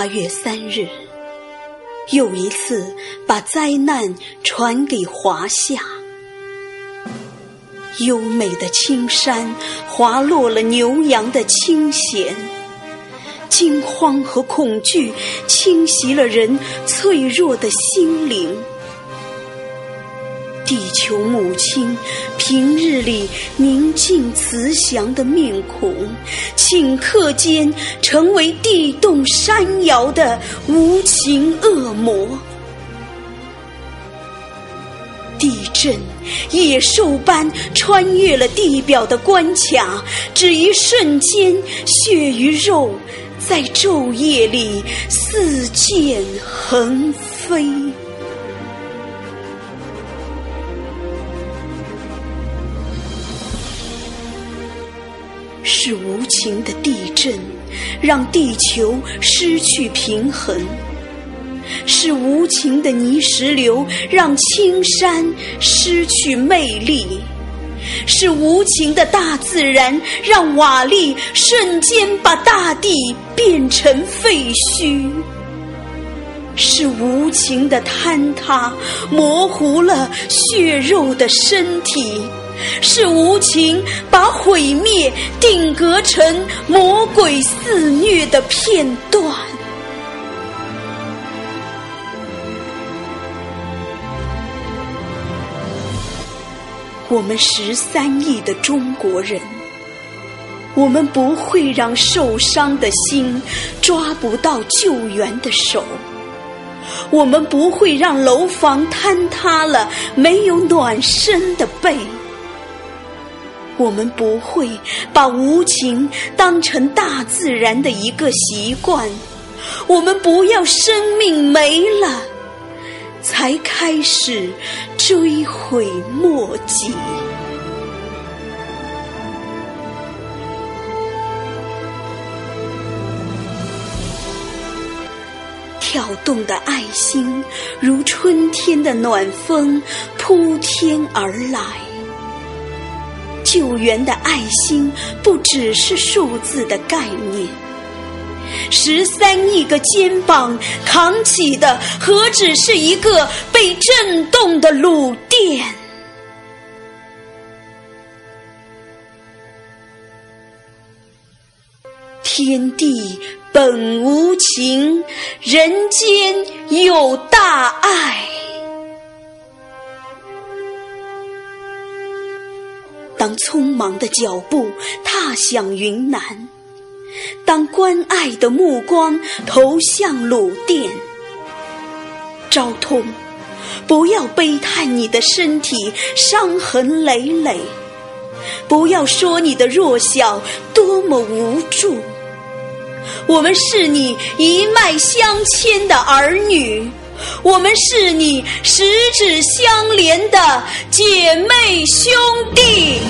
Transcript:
八月三日，又一次把灾难传给华夏。优美的青山滑落了牛羊的清闲，惊慌和恐惧侵袭了人脆弱的心灵。地球母亲平日里宁静慈祥的面孔，顷刻间成为地动山摇的无情恶魔。地震，野兽般穿越了地表的关卡，只一瞬间，血与肉在昼夜里似箭横飞。是无情的地震，让地球失去平衡；是无情的泥石流，让青山失去魅力；是无情的大自然，让瓦砾瞬间把大地变成废墟；是无情的坍塌，模糊了血肉的身体。是无情把毁灭定格成魔鬼肆虐的片段。我们十三亿的中国人，我们不会让受伤的心抓不到救援的手，我们不会让楼房坍塌了没有暖身的背。我们不会把无情当成大自然的一个习惯，我们不要生命没了才开始追悔莫及。跳动的爱心如春天的暖风扑天而来。救援的爱心不只是数字的概念，十三亿个肩膀扛起的何止是一个被震动的鲁甸？天地本无情，人间有大爱。当匆忙的脚步踏向云南，当关爱的目光投向鲁甸，昭通，不要悲叹你的身体伤痕累累，不要说你的弱小多么无助。我们是你一脉相牵的儿女。我们是你十指相连的姐妹兄弟。